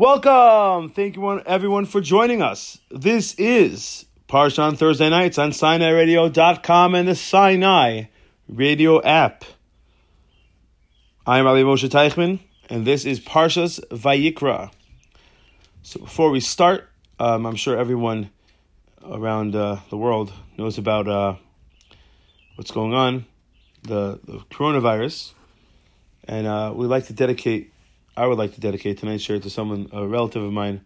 Welcome! Thank you everyone for joining us. This is Parsha on Thursday nights on SinaiRadio.com and the Sinai radio app. I'm Rabbi Moshe Teichman, and this is Parshas Vayikra. So before we start, um, I'm sure everyone around uh, the world knows about uh, what's going on, the, the coronavirus, and uh, we like to dedicate I would like to dedicate tonight's share to someone, a relative of mine,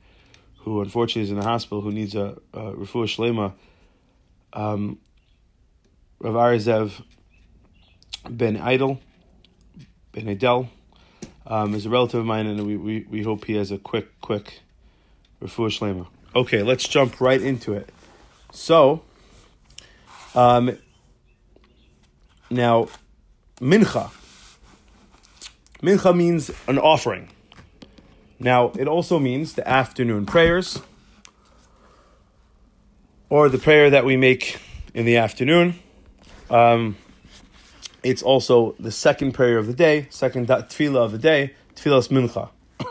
who unfortunately is in the hospital, who needs a, a refuah shlema. Um, Rav Arizev Ben Idol, Ben Idel, um, is a relative of mine, and we, we, we hope he has a quick, quick refuah shlema. Okay, let's jump right into it. So, um, now, mincha Mincha means an offering. Now, it also means the afternoon prayers, or the prayer that we make in the afternoon. Um, it's also the second prayer of the day, second tefillah of the day, tefillah's mincha.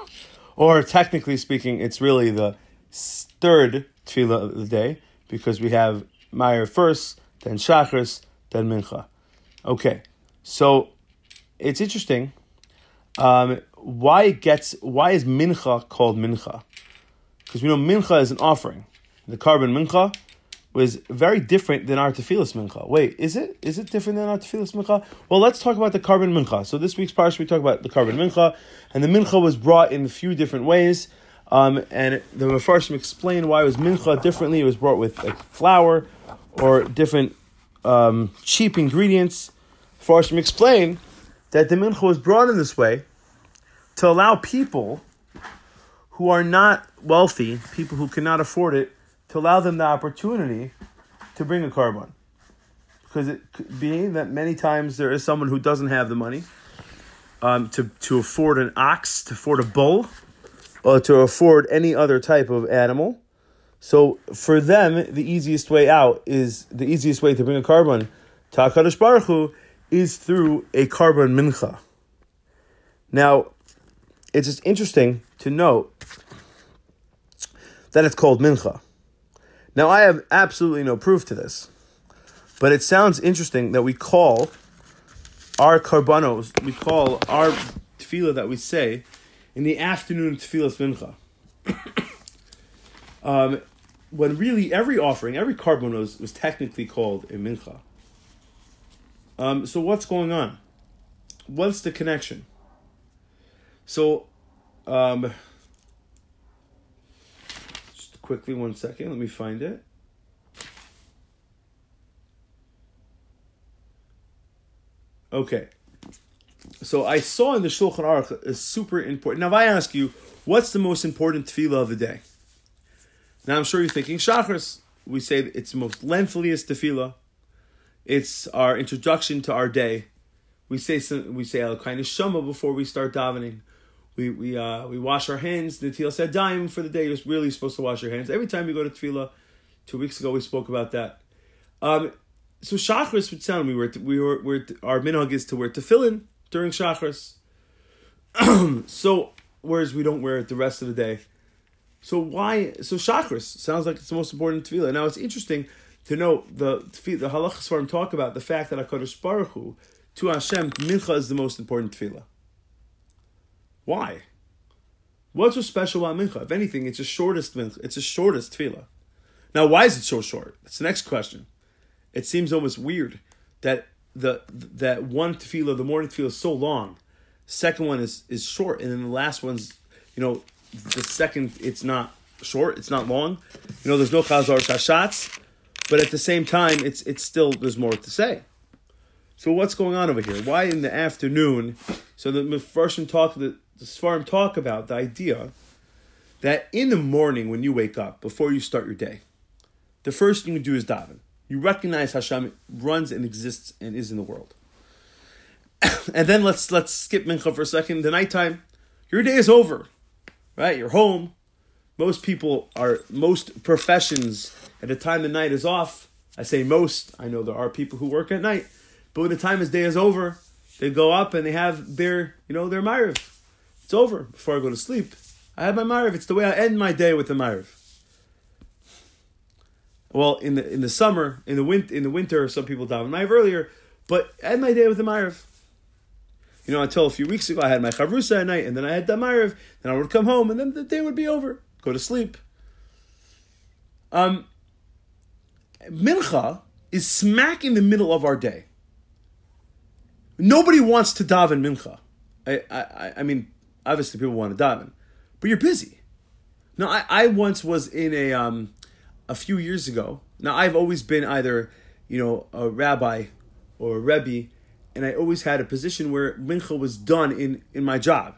or technically speaking, it's really the third tefillah of the day, because we have Ma'ariv first, then Shachris, then mincha. Okay, so it's interesting um, why it gets why is mincha called mincha? Because we know mincha is an offering. The korban mincha was very different than our tefillas mincha. Wait, is it? Is it different than our tefillas mincha? Well, let's talk about the korban mincha. So this week's parsha we talk about the korban mincha, and the mincha was brought in a few different ways. Um, and the Mefarshim explain why it was mincha differently. It was brought with like flour or different um, cheap ingredients. Mefarshim explain that the mincha was brought in this way to allow people who are not wealthy, people who cannot afford it, to allow them the opportunity to bring a korban. Because it could be that many times there is someone who doesn't have the money um, to, to afford an ox, to afford a bull, or to afford any other type of animal. So for them, the easiest way out is the easiest way to bring a korban to HaKadosh Baruch Hu is through a korban mincha. Now, it's just interesting to note that it's called mincha. Now, I have absolutely no proof to this, but it sounds interesting that we call our karbanos, we call our tefillah that we say in the afternoon tefillah mincha. um, when really every offering, every karbanos was technically called a mincha. Um, so what's going on? What's the connection? So, um, just quickly, one second. Let me find it. Okay. So I saw in the Shulchan Aruch is super important. Now, if I ask you, what's the most important tefillah of the day? Now, I'm sure you're thinking Shachris. We say it's the most lengthiest tefillah. It's our introduction to our day. We say some, we say al of before we start davening. We we uh, we wash our hands. The Tefillah said dime for the day. You're really supposed to wash your hands every time you go to Tefillah. Two weeks ago we spoke about that. Um, so Shachris would sound we were we were, we our minhag is to wear tefillin during Shachris. so whereas we don't wear it the rest of the day. So why? So Shachris sounds like it's the most important tefillah. Now it's interesting to note the the halachas farm talk about the fact that Hakadosh Baruch Hu to Hashem mincha is the most important tefillah. Why? What's so special about mincha? If anything, it's the shortest mincha. It's the shortest tefillah. Now, why is it so short? That's the next question. It seems almost weird that the that one tefillah, the morning tefillah, is so long. Second one is is short, and then the last one's, you know, the second it's not short, it's not long. You know, there's no chazaras hashatz, but at the same time, it's it's still there's more to say. So what's going on over here? Why in the afternoon? So the first talk the the Sfarim talk about the idea that in the morning when you wake up, before you start your day, the first thing you do is daven. You recognize Hashem runs and exists and is in the world. and then let's let's skip mincha for a second. The nighttime, your day is over, right? You're home. Most people are most professions at the time the night is off. I say most. I know there are people who work at night, but when the time is day is over, they go up and they have their you know their Ma'ariv. It's over before I go to sleep. I have my Ma'ariv. It's the way I end my day with the Ma'ariv. Well, in the in the summer, in the winter, in the winter, some people daven Ma'ariv earlier, but end my day with the Ma'ariv. You know, until a few weeks ago, I had my chavrusa at night, and then I had the Ma'ariv. Then I would come home, and then the day would be over. Go to sleep. Um, mincha is smack in the middle of our day. Nobody wants to daven mincha. I, I, I mean, obviously people want to daven, but you're busy. Now, I, I once was in a um, a few years ago. Now, I've always been either, you know, a rabbi or a rebbe, and I always had a position where mincha was done in in my job.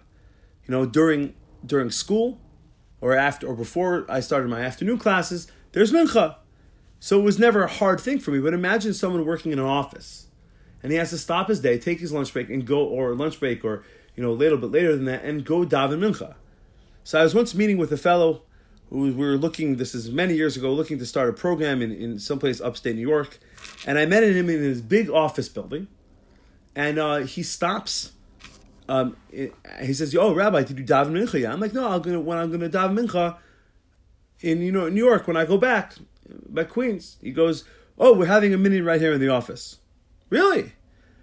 You know, during during school, or after or before I started my afternoon classes, there's mincha. So it was never a hard thing for me. But imagine someone working in an office, and he has to stop his day, take his lunch break, and go or lunch break, or you know, a little bit later than that, and go daven mincha. So I was once meeting with a fellow who we were looking. This is many years ago, looking to start a program in in someplace upstate New York, and I met him in his big office building, and uh, he stops. Um, he says, "Oh, Rabbi, did you daven mincha?" Yeah. I'm like, "No, I'm gonna when I'm gonna daven mincha in you know New York when I go back back Queens." He goes, "Oh, we're having a meeting right here in the office." Really?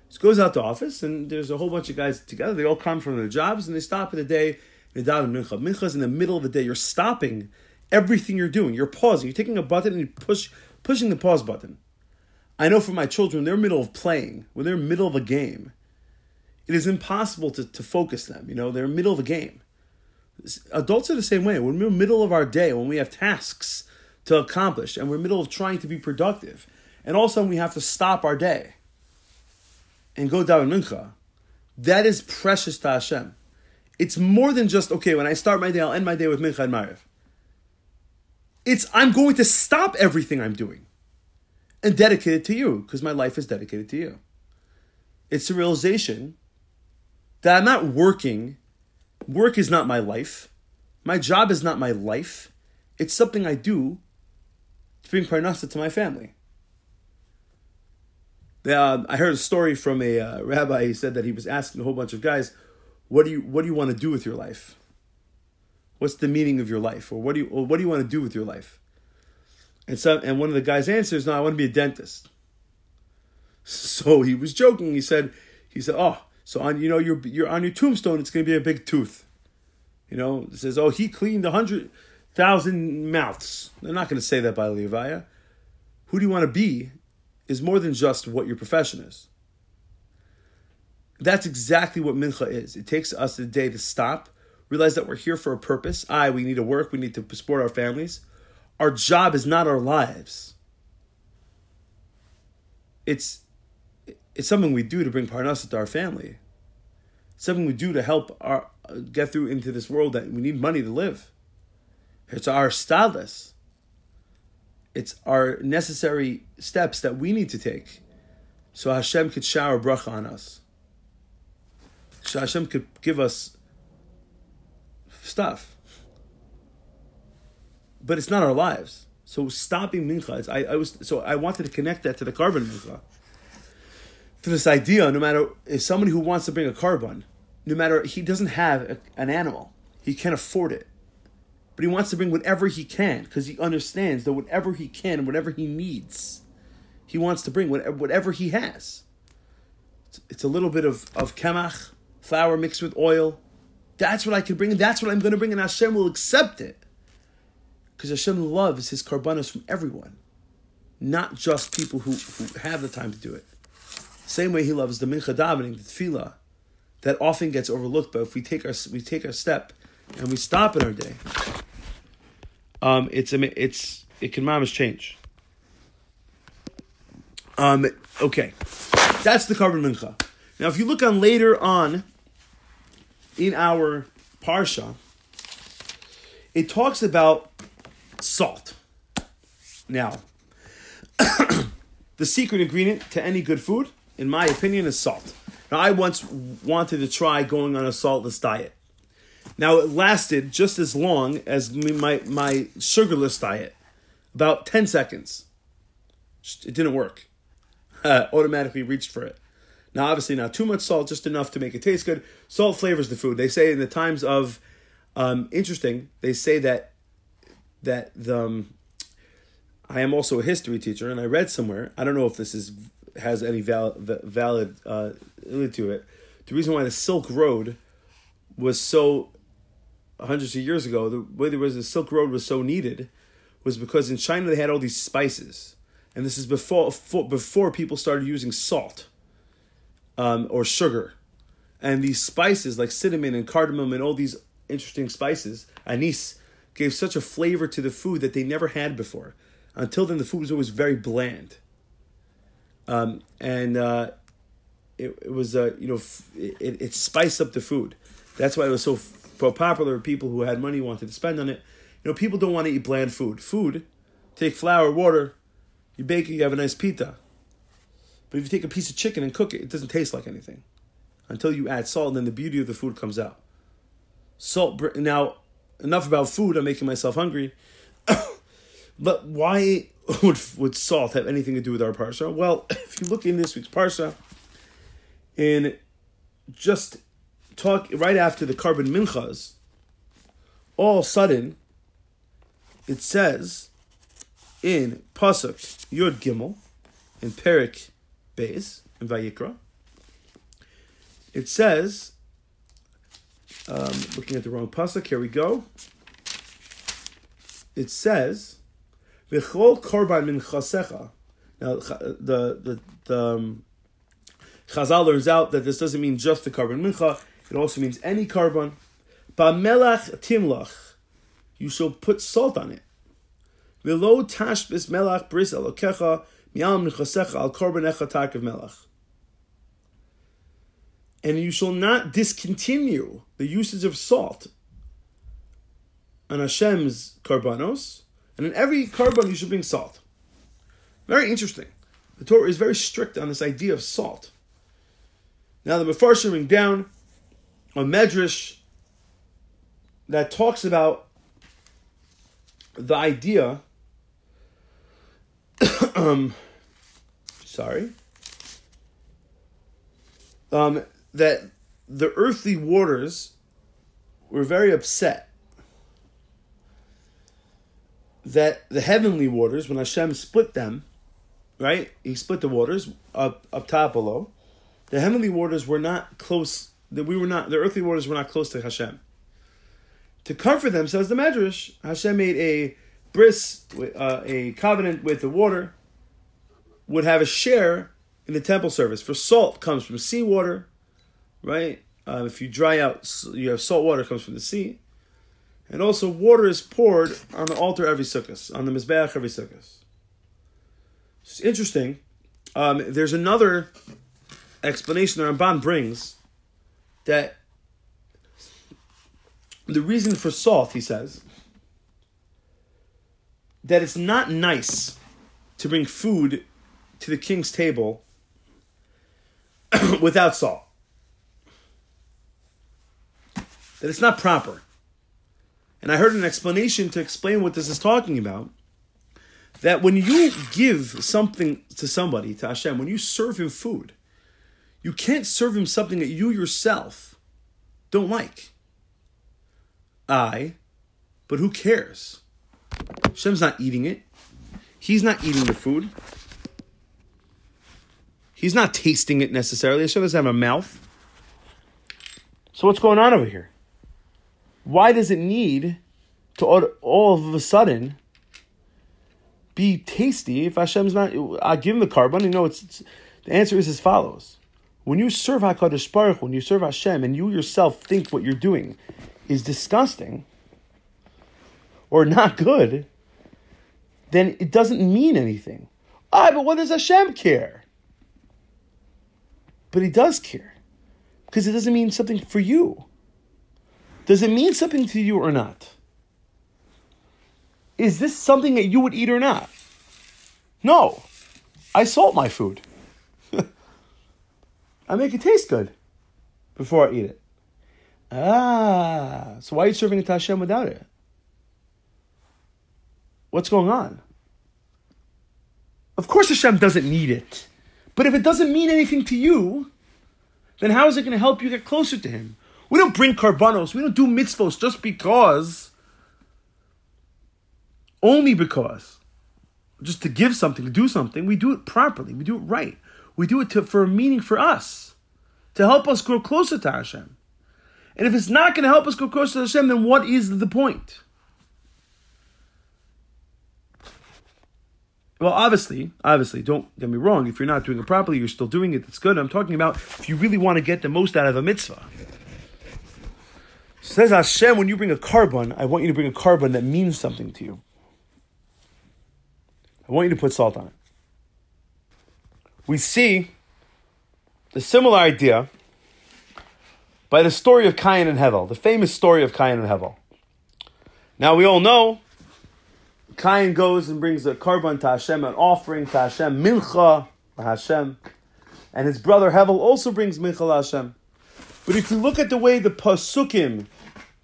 He goes out to office and there's a whole bunch of guys together. They all come from their jobs and they stop in the day. They daven mincha. In the middle of the day. You're stopping everything you're doing. You're pausing. You're taking a button and you push pushing the pause button. I know for my children, they're middle of playing, when they're middle of a game, it is impossible to, to focus them. You know, they're middle of a game. Adults are the same way. When we're middle of our day, when we have tasks to accomplish, and we're middle of trying to be productive, and all of a sudden we have to stop our day and go daven mincha, that is precious to Hashem. It's more than just okay. When I start my day, I'll end my day with mincha and Ma'ariv. It's I'm going to stop everything I'm doing and dedicate it to you because my life is dedicated to you. It's the realization that I'm not working. Work is not my life. My job is not my life. It's something I do to bring parnasa to my family. Uh, I heard a story from a uh, rabbi. He said that he was asking a whole bunch of guys, "What do you What do you want to do with your life? What's the meaning of your life, or what do you What do you want to do with your life?" And so, and one of the guys answers, "No, I want to be a dentist." So he was joking. He said, "He said, oh, so on you know you're on your tombstone, it's going to be a big tooth." You know, it says, "Oh, he cleaned a hundred thousand mouths." They're not going to say that by Leviah. Who do you want to be is more than just what your profession is. That's exactly what mincha is. It takes us a day to stop, realize that we're here for a purpose. I, we need to work, we need to support our families. Our job is not our lives. It's it's something we do to bring parnasa to our family. It's something we do to help our get through into this world that we need money to live. It's our status it's our necessary steps that we need to take so Hashem could shower bracha on us. So Hashem could give us stuff. But it's not our lives. So stopping mincha, I, I was so I wanted to connect that to the korban mincha. To this idea, no matter if somebody who wants to bring a korban, no matter he doesn't have a, an animal, he can't afford it but he wants to bring whatever he can because he understands that whatever he can, whatever he needs, he wants to bring whatever he has. It's a little bit of, of kemach, flour mixed with oil. That's what I can bring, that's what I'm going to bring, and Hashem will accept it. Because Hashem loves his karbanos from everyone, not just people who, who have the time to do it. Same way he loves the mincha davening, the tefillah, that often gets overlooked. But if we take our we take our step and we stop in our day, um, it's it's it can mamish change. Um, okay, that's the korban mincha. Now, if you look on later on in our parsha, it talks about salt. Now, the secret ingredient to any good food, in my opinion, is salt. Now, I once wanted to try going on a saltless diet. Now it lasted just as long as my my sugarless diet, about ten seconds. It didn't work. Uh, automatically reached for it. Now, obviously, not too much salt, just enough to make it taste good. Salt flavors the food. They say in the times of Um, interesting. They say that that the um, I am also a history teacher, and I read somewhere. I don't know if this is has any val, valid uh, to it. The reason why the Silk Road was so hundreds of years ago, the way there was the Silk Road was so needed, was because in China they had all these spices, and this is before before people started using salt um, or sugar, and these spices like cinnamon and cardamom and all these interesting spices, anise, gave such a flavor to the food that they never had before. Until then, the food was always very bland. Um, and uh, it, it was, uh, you know, it, it spiced up the food. That's why it was so popular. People who had money wanted to spend on it. You know, people don't want to eat bland food. Food, take flour, water, you bake it, you have a nice pita. But if you take a piece of chicken and cook it, it doesn't taste like anything until you add salt, and then the beauty of the food comes out. Salt. Now, enough about food. I'm making myself hungry. but why would, would salt have anything to do with our parsha? Well, if you look in this week's parsha, in just talk right after the korban minchas, all of a sudden, it says in pasuk Yud Gimel in Perik Beis in Vayikra. It says, um, looking at the wrong pasuk. Here we go. It says, "V'chol korban min chasecha." Now the the the um, Chazal learns out that this doesn't mean just the carbon mincha. It also means any korban. Ba'melach timlach, you shall put salt on it. V'lo tashbis melach bris elokecha mi'al minchasecha al korban echa tarkiv melach and you shall not discontinue the usage of salt on Hashem's karbanos, and in every korban you should bring salt. Very interesting. The Torah is very strict on this idea of salt. Now the Mefarshim bring down a medrash that talks about the idea. um, sorry. Um, that the earthly waters were very upset that the heavenly waters, when Hashem split them, right? He split the waters up up top below. The heavenly waters were not close. That we were not. The earthly waters were not close to Hashem. To comfort them, says the Medrash, Hashem made a bris, uh, a covenant with the water, would have a share in the temple service. For salt comes from seawater, right? Uh, if you dry out, you have salt water comes from the sea, and also water is poured on the altar every sukkah, on the mizbeach every sukkah. It's interesting. Um, there's another explanation the Ramban brings that the reason for salt, he says, that it's not nice to bring food to the king's table without salt. that it's not proper. And I heard an explanation to explain what this is talking about. That when you give something to somebody, to Hashem, when you serve him food, you can't serve him something that you yourself don't like. I, but who cares? Hashem's not eating it. He's not eating the food. He's not tasting it necessarily. Hashem doesn't have a mouth. So what's going on over here? why does it need to all of a sudden be tasty if Hashem's not? I give him the korban. You know, it's, it's, the answer is as follows: When you serve Hakadosh Baruch, when you serve Hashem, and you yourself think what you're doing is disgusting or not good, then it doesn't mean anything. Ah, but what does Hashem care? But He does care because it doesn't mean something for you. Does it mean something to you or not? Is this something that you would eat or not? No. I salt my food. I make it taste good before I eat it. Ah, so why are you serving it to Hashem without it? What's going on? Of course, Hashem doesn't need it. But if it doesn't mean anything to you, then how is it going to help you get closer to Him? We don't bring karbanos. We don't do mitzvos just because, only because, just to give something, to do something. We do it properly. We do it right. We do it to, for a meaning for us, to help us grow closer to Hashem. And if it's not going to help us grow closer to Hashem, then what is the point? Well, obviously, obviously, don't get me wrong. If you're not doing it properly, you're still doing it. That's good. I'm talking about if you really want to get the most out of a mitzvah. Says Hashem, when you bring a korban, I want you to bring a korban that means something to you. I want you to put salt on it. We see the similar idea by the story of Cain and Hevel, the famous story of Cain and Hevel. Now we all know Cain goes and brings a korban to Hashem, an offering to Hashem, mincha to Hashem. And his brother Hevel also brings mincha to Hashem. But if you look at the way the Pasukim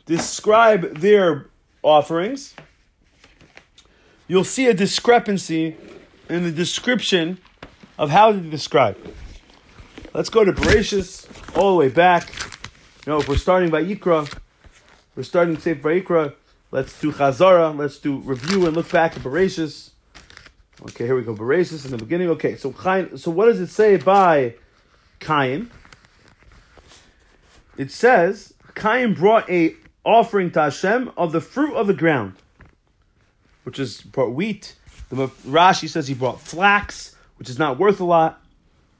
describe their offerings, you'll see a discrepancy in the description of how they describe. Let's go to Bereshis, all the way back. You know, if we're starting Vayikra, we're starting to say Vayikra, Let's do Chazara. Let's do review and look back at Bereshis. Okay, here we go. Bereshis in the beginning. Okay, so so what does it say by Cain? It says Cain brought a offering to Hashem of the fruit of the ground, which is brought wheat. The Rashi says he brought flax, which is not worth a lot.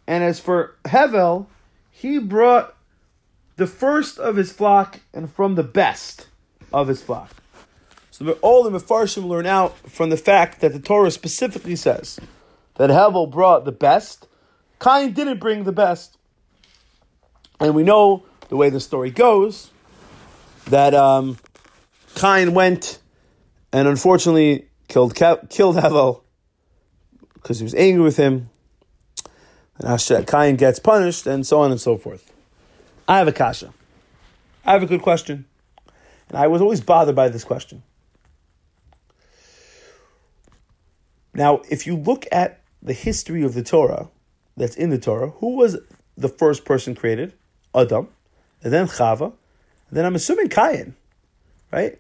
And as for Hevel, he brought the first of his flock and from the best of his flock. So all the Mefarshim learn out from the fact that the Torah specifically says that Hevel brought the best, Cain didn't bring the best. And we know the way the story goes that um, Cain went and unfortunately killed killed Hevel because he was angry with him. And Cain gets punished, and so on and so forth. I have a kasha. I have a good question. And I was always bothered by this question. Now, if you look at the history of the Torah that's in the Torah, who was the first person created? Adam, and then Chava, and then I'm assuming Cain, right?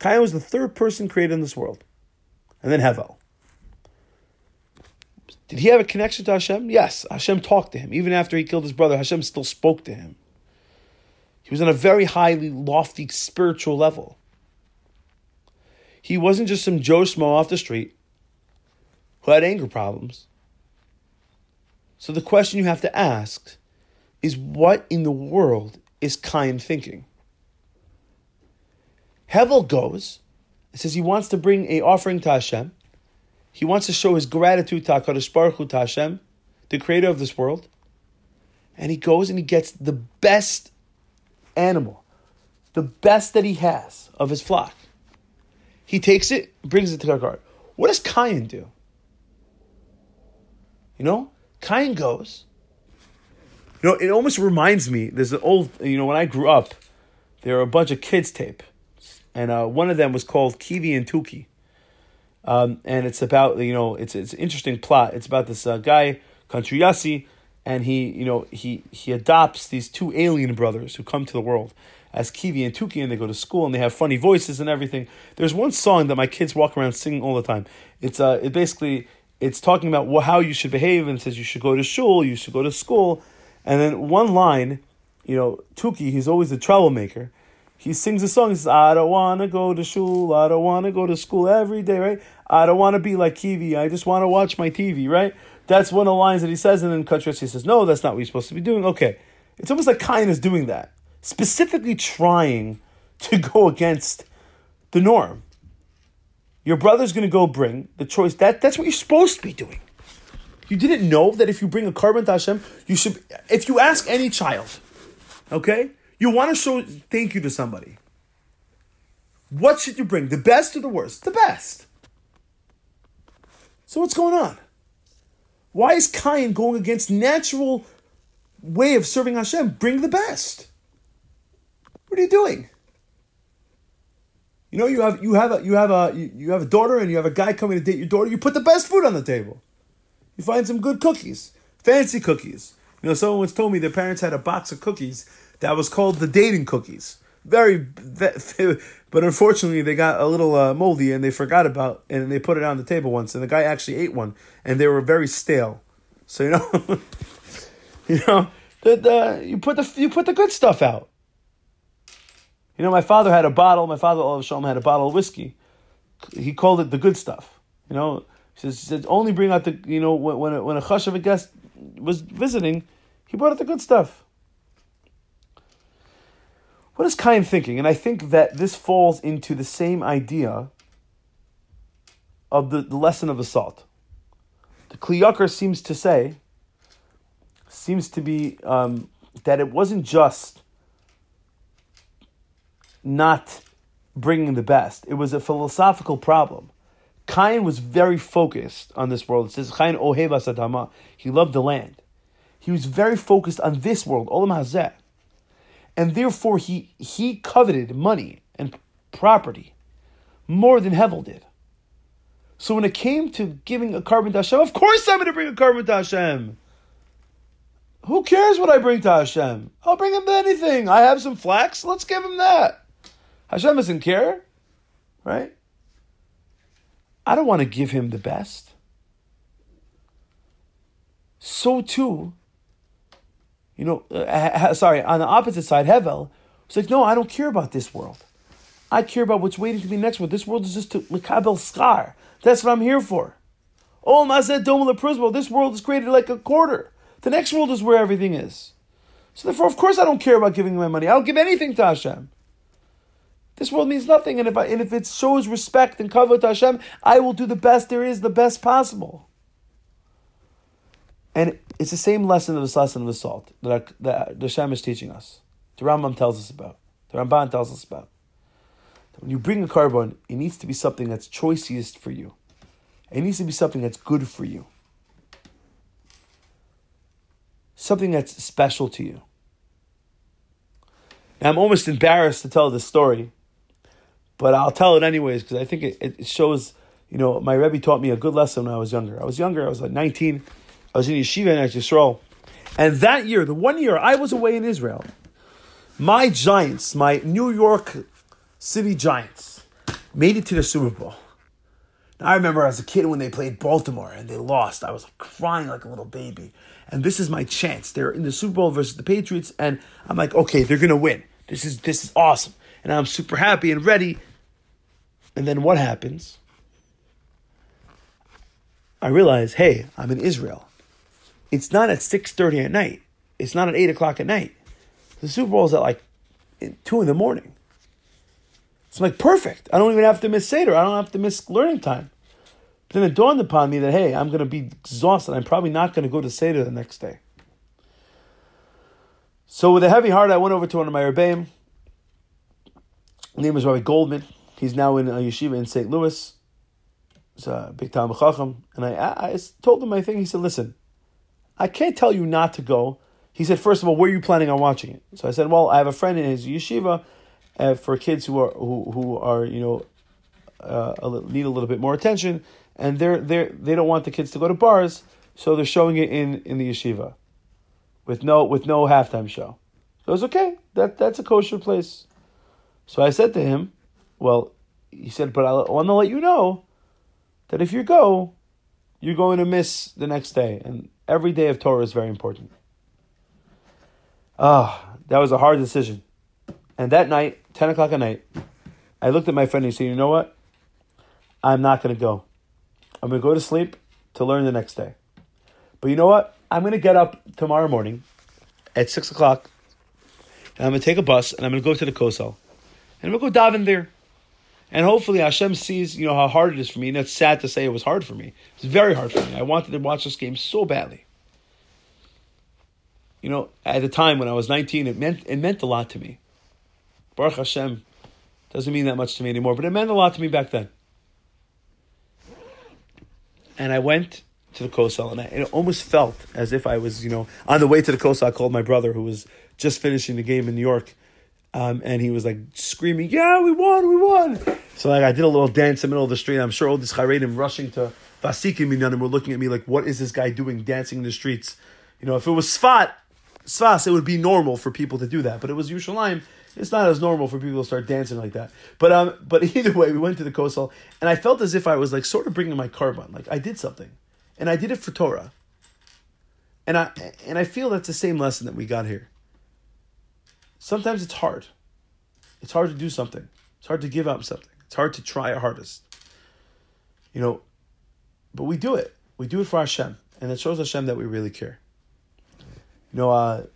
Cain was the third person created in this world, and then Hevel. Did he have a connection to Hashem? Yes, Hashem talked to him. Even after he killed his brother, Hashem still spoke to him. He was on a very highly lofty spiritual level. He wasn't just some Joe Schmo off the street who had anger problems. So the question you have to ask is what in the world is Cain thinking? Hevel goes, it says he wants to bring a offering to Hashem. He wants to show his gratitude to HaKadosh Baruch Hu, to Hashem, the creator of this world. And he goes and he gets the best animal, the best that he has of his flock. He takes it, brings it to Karkar. What does Cain do? You know, Cain goes. You know, it almost reminds me. There's an old. You know, when I grew up, there were a bunch of kids tape, and uh, one of them was called Kiwi and Tuki. Um, and it's about you know it's it's an interesting plot. It's about this uh, guy Yassi, and he you know he he adopts these two alien brothers who come to the world, as Kiwi and Tuki, and they go to school and they have funny voices and everything. There's one song that my kids walk around singing all the time. It's uh, it basically it's talking about how you should behave and says you should go to shul, you should go to school, and then one line, you know, Tuki, he's always a troublemaker. He sings a song. He says, "I don't want to go to shul. I don't want to go to school every day, right? I don't want to be like Kiwi. I just want to watch my TV, right?" That's one of the lines that he says, and then Kutras, he says, "No, that's not what you're supposed to be doing." Okay, it's almost like Cain is doing that specifically trying to go against the norm. Your brother's going to go bring the choice. That, that's what you're supposed to be doing. You didn't know that if you bring a korban to Hashem, you should, if you ask any child, okay, you want to show thank you to somebody. What should you bring? The best or the worst? The best. So what's going on? Why is Cain going against natural way of serving Hashem? Bring the best. What are you doing? You know, you have you have a you have a you have a daughter and you have a guy coming to date your daughter. You put the best food on the table. You find some good cookies, fancy cookies. You know, someone once told me their parents had a box of cookies that was called the dating cookies. Very, but unfortunately, they got a little uh, moldy and they forgot about, and they put it on the table once, and the guy actually ate one, and they were very stale. So you know, you know, the, the you put the you put the good stuff out. You know, my father had a bottle. My father, of Shalom, had a bottle of whiskey. He called it the good stuff. You know, he says, he only bring out the you know when when a, when a guest was visiting, he brought out the good stuff. What is Cain thinking? And I think that this falls into the same idea of the, the lesson of salt. The Kli Yakar seems to say, seems to be um, that it wasn't just not bringing the best. It was a philosophical problem. Cain was very focused on this world. It says Cain oheva sadama. He loved the land. He was very focused on this world, olam hazeh and therefore he he coveted money and property more than Hevel did. So when it came to giving a korban to Hashem, of course I'm going to bring a korban to Hashem. Who cares what I bring to Hashem? I'll bring him anything. I have some flax. Let's give him that. Hashem doesn't care, right? I don't want to give him the best. So too, you know, uh, sorry, on the opposite side, Hevel was like, no, I don't care about this world. I care about what's waiting to be next world. This world is just to Likabel Scar. That's what I'm here for. Oh, Mazet Domala Prismo, this world is created like a quarter. The next world is where everything is. So therefore, of course, I don't care about giving my money. I don't give anything to Hashem. This world means nothing, and if I, and if it shows respect and cover to Hashem, I will do the best there is, the best possible. And it's the same lesson of the lesson of the salt that, that the Shem is teaching us. The Rambam tells us about. The Ramban tells us about. That when you bring a korban, it needs to be something that's choicest for you. It needs to be something that's good for you. Something that's special to you. Now, I'm almost embarrassed to tell this story, but I'll tell it anyways because I think it, it shows, you know, my Rebbe taught me a good lesson when I was younger. I was younger, I was like 19. I was in yeshiva in Yisrael. And that year, the one year I was away in Israel, my Giants, my New York City Giants, made it to the Super Bowl. Now, I remember as a kid when they played Baltimore and they lost, I was crying like a little baby. And this is my chance. They're in the Super Bowl versus the Patriots, and I'm like, okay, they're gonna win. This is this is awesome. And I'm super happy and ready. And then what happens? I realize, hey, I'm in Israel. It's not at 6.30 at night. It's not at 8 o'clock at night. The Super Bowl is at like 2 in the morning. It's like perfect. I don't even have to miss Seder. I don't have to miss learning time. But then it dawned upon me that, hey, I'm going to be exhausted. I'm probably not going to go to Seder the next day. So with a heavy heart, I went over to one of my Rebbeim. His name is Rabbi Goldman. He's now in a yeshiva in St. Louis. He's a big time chacham. And I, I told him my thing. He said, listen, I can't tell you not to go. He said, first of all, where are you planning on watching it? So I said, well, I have a friend in his yeshiva uh, for kids who are who who are you know uh, a little, need a little bit more attention, and they're they they don't want the kids to go to bars, so they're showing it in in the yeshiva, with no with no halftime show. So it's okay. That that's a kosher place. So I said to him, well, he said, but I want to let you know that if you go, you're going to miss the next day, and every day of Torah is very important. Ah, that was a hard decision. And that night, 10 o'clock at night, I looked at my friend and he said, You know what? I'm not going to go. I'm going to go to sleep to learn the next day. But you know what? I'm going to get up tomorrow morning at 6 o'clock and I'm going to take a bus and I'm going to go to the Kosel. And I'm going to go daven there. And hopefully Hashem sees, you know, how hard it is for me. And it's sad to say it was hard for me. It's very hard for me. I wanted to watch this game so badly. You know, at the time when I was 19, it meant it meant a lot to me. Baruch Hashem doesn't mean that much to me anymore, but it meant a lot to me back then. And I went to the Kosel, and I, it almost felt as if I was, you know, on the way to the Kosel. I called my brother, who was just finishing the game in New York, um, and he was like screaming, "Yeah, we won, we won!" So like I did a little dance in the middle of the street. I'm sure all these charedim rushing to Vasikim Minyanim were looking at me like, "What is this guy doing dancing in the streets?" You know, if it was Sfat, Sfas, it would be normal for people to do that. But it was Yerushalayim. It's not as normal for people to start dancing like that. But um, but either way, we went to the Kosel, and I felt as if I was like sort of bringing my korban. Like I did something, and I did it for Torah. And I and I feel that's the same lesson that we got here. Sometimes it's hard. It's hard to do something. It's hard to give up something. It's hard to try our hardest. You know, but we do it. We do it for Hashem, and it shows Hashem that we really care. You know, uh,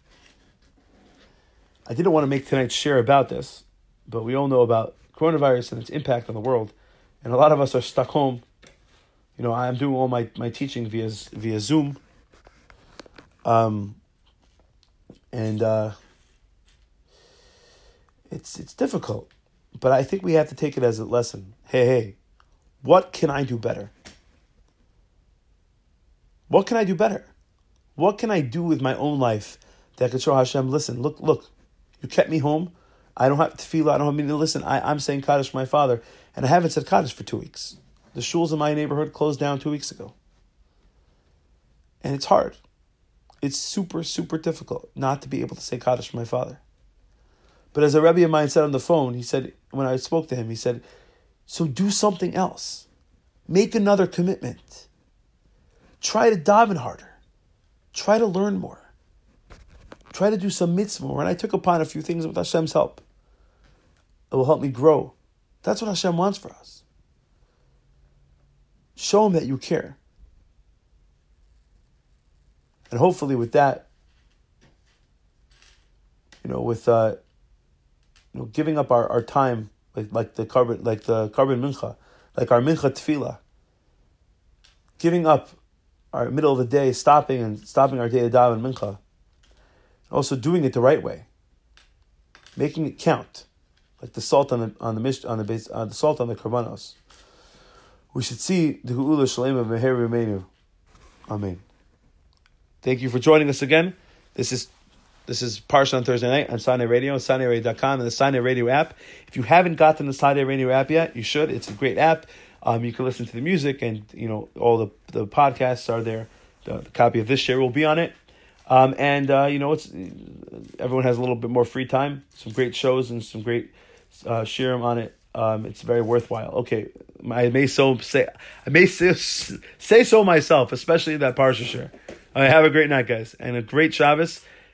I didn't want to make tonight's share about this, but we all know about coronavirus and its impact on the world, and a lot of us are stuck home. You know, I'm doing all my, my teaching via via Zoom. Um, and uh, it's it's difficult, but I think we have to take it as a lesson. Hey, hey, what can I do better? What can I do better? What can I do with my own life that could show Hashem, listen, look, look, you kept me home. I don't have to feel, I don't have me to listen. I, I'm saying Kaddish for my father, and I haven't said Kaddish for two weeks. The shuls in my neighborhood closed down two weeks ago. And it's hard. It's super, super difficult not to be able to say Kaddish for my father. But as a Rebbe of mine said on the phone, he said, when I spoke to him, he said, so do something else. Make another commitment. Try to daven harder. Try to learn more. Try to do some mitzvah more. And I took upon a few things with Hashem's help. It will help me grow. That's what Hashem wants for us. Show him that you care. And hopefully with that, you know, with uh, you know, giving up our, our time, like like the korban like the korban mincha, like our mincha tefillah, giving up our middle of the day, stopping and stopping our day to daven mincha. Also doing it the right way, making it count, like the salt on the on the on the base uh, the salt on the karbanos. We should see the Geula Shalem of Meher. Amen. Thank you for joining us again. This is this is Parsha on Thursday night on Sinai Radio, SinaiRadio.com, and the Sinai Radio app. If you haven't gotten the Sinai Radio app yet, you should. It's a great app. Um, you can listen to the music, and you know all the the podcasts are there. The, the copy of this share will be on it. Um, and uh, you know, it's everyone has a little bit more free time. Some great shows and some great uh, shirim on it. Um, it's very worthwhile. Okay, I may so say I may say, say so myself, especially that parsha share. I have a great night, guys, and a great Shabbos,